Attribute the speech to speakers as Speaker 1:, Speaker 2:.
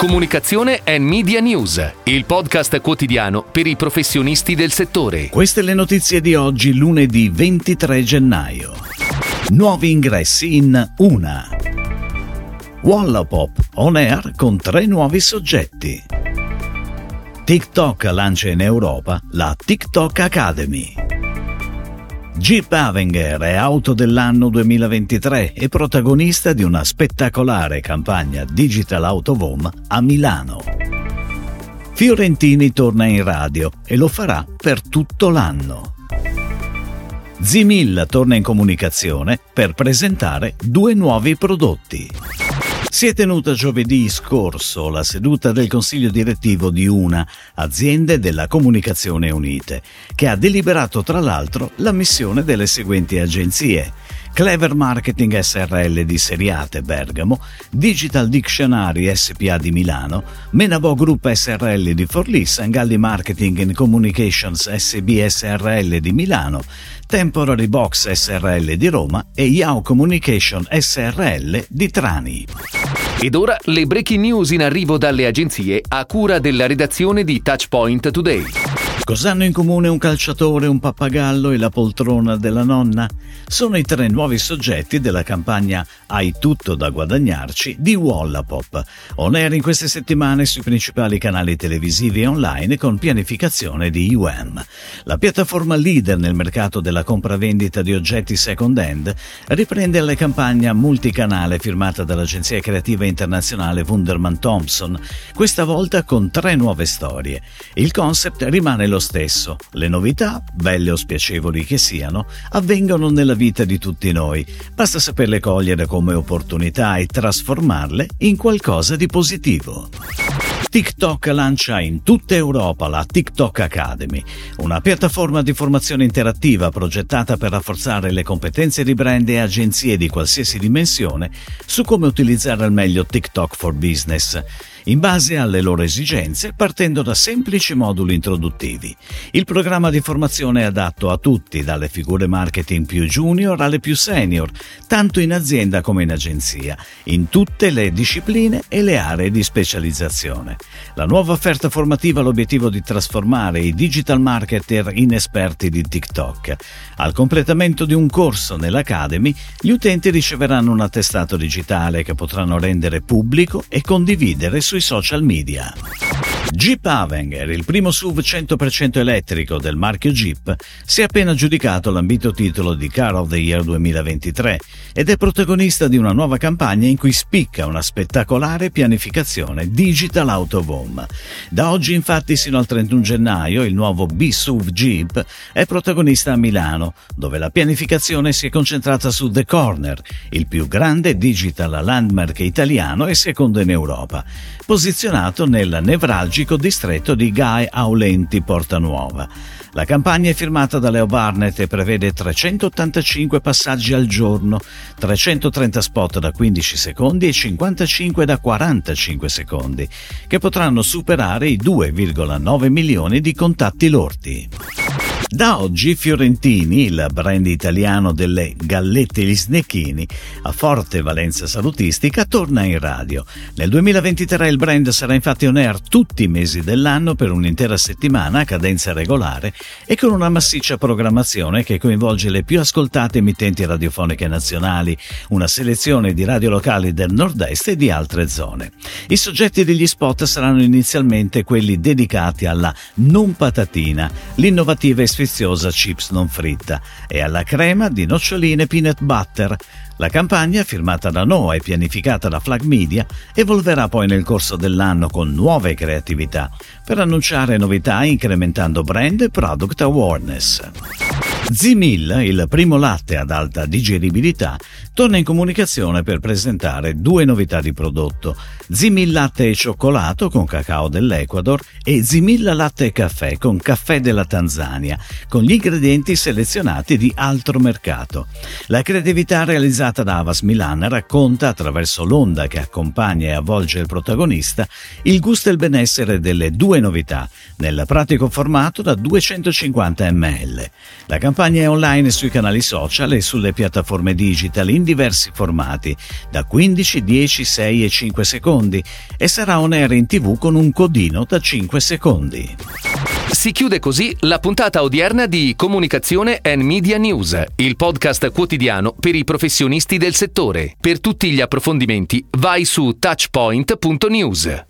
Speaker 1: Comunicazione e Media News, il podcast quotidiano per i professionisti del settore.
Speaker 2: Queste le notizie di oggi, lunedì 23 gennaio. Nuovi ingressi in Una. Wallapop on air con tre nuovi soggetti. TikTok lancia in Europa la TikTok Academy. Jeep Avenger è auto dell'anno 2023 e protagonista di una spettacolare campagna Digital Autovom a Milano. Fiorentini torna in radio e lo farà per tutto l'anno. Zimil torna in comunicazione per presentare due nuovi prodotti. Si è tenuta giovedì scorso la seduta del Consiglio direttivo di una aziende della Comunicazione Unite, che ha deliberato tra l'altro la missione delle seguenti agenzie. Clever Marketing SRL di Seriate Bergamo, Digital Dictionary SPA di Milano, Menabo Group SRL di Forlì, Sangalli Marketing and Communications SB SRL di Milano, Temporary Box SRL di Roma e Yao Communication SRL di Trani.
Speaker 1: Ed ora le breaking news in arrivo dalle agenzie a cura della redazione di Touchpoint Today.
Speaker 2: Cos'hanno in comune un calciatore, un pappagallo e la poltrona della nonna? Sono i tre nuovi soggetti della campagna Hai tutto da guadagnarci di Wallapop, on air in queste settimane sui principali canali televisivi e online con pianificazione di UM. La piattaforma leader nel mercato della compravendita di oggetti second hand riprende la campagna multicanale firmata dall'agenzia creativa internazionale Wunderman Thompson, questa volta con tre nuove storie. Il concept rimane lo stesso. Le novità, belle o spiacevoli che siano, avvengono nella vita di tutti noi. Basta saperle cogliere come opportunità e trasformarle in qualcosa di positivo. TikTok lancia in tutta Europa la TikTok Academy, una piattaforma di formazione interattiva progettata per rafforzare le competenze di brand e agenzie di qualsiasi dimensione su come utilizzare al meglio TikTok for Business in base alle loro esigenze, partendo da semplici moduli introduttivi. Il programma di formazione è adatto a tutti, dalle figure marketing più junior alle più senior, tanto in azienda come in agenzia, in tutte le discipline e le aree di specializzazione. La nuova offerta formativa ha l'obiettivo di trasformare i digital marketer in esperti di TikTok. Al completamento di un corso nell'Academy, gli utenti riceveranno un attestato digitale che potranno rendere pubblico e condividere sui social media. Jeep Avenger, il primo SUV 100% elettrico del marchio Jeep, si è appena aggiudicato l'ambito titolo di Car of the Year 2023 ed è protagonista di una nuova campagna in cui spicca una spettacolare pianificazione Digital Autovom. Da oggi infatti sino al 31 gennaio il nuovo B-SUV Jeep è protagonista a Milano, dove la pianificazione si è concentrata su The Corner, il più grande digital landmark italiano e secondo in Europa, posizionato nel nevralgico distretto di Gai Aulenti Portanuova. La campagna è firmata da Leo Barnett e prevede 385 passaggi al giorno, 330 spot da 15 secondi e 55 da 45 secondi, che potranno superare i 2,9 milioni di contatti lordi. Da oggi Fiorentini, il brand italiano delle gallette gli snecchini, a forte valenza salutistica, torna in radio. Nel 2023 il brand sarà infatti on air tutti i mesi dell'anno per un'intera settimana a cadenza regolare e con una massiccia programmazione che coinvolge le più ascoltate emittenti radiofoniche nazionali, una selezione di radio locali del nord-est e di altre zone. I soggetti degli spot saranno inizialmente quelli dedicati alla non patatina, l'innovativa e sfiziosa chips non fritta e alla crema di noccioline peanut butter. La campagna, firmata da Noah e pianificata da Flag Media, evolverà poi nel corso dell'anno con nuove creatività per annunciare novità incrementando brand e product awareness. Zimil, il primo latte ad alta digeribilità, torna in comunicazione per presentare due novità di prodotto: Zimil latte e cioccolato con cacao dell'Ecuador e Zimil latte e caffè con caffè della Tanzania, con gli ingredienti selezionati di altro mercato. La creatività realizzata da Avas Milan racconta, attraverso l'onda che accompagna e avvolge il protagonista, il gusto e il benessere delle due novità, nel pratico formato da 250 ml. La campagna campagna è online sui canali social e sulle piattaforme digital in diversi formati, da 15, 10, 6 e 5 secondi, e sarà on air in tv con un codino da 5 secondi.
Speaker 1: Si chiude così la puntata odierna di Comunicazione and Media News, il podcast quotidiano per i professionisti del settore. Per tutti gli approfondimenti vai su touchpoint.news.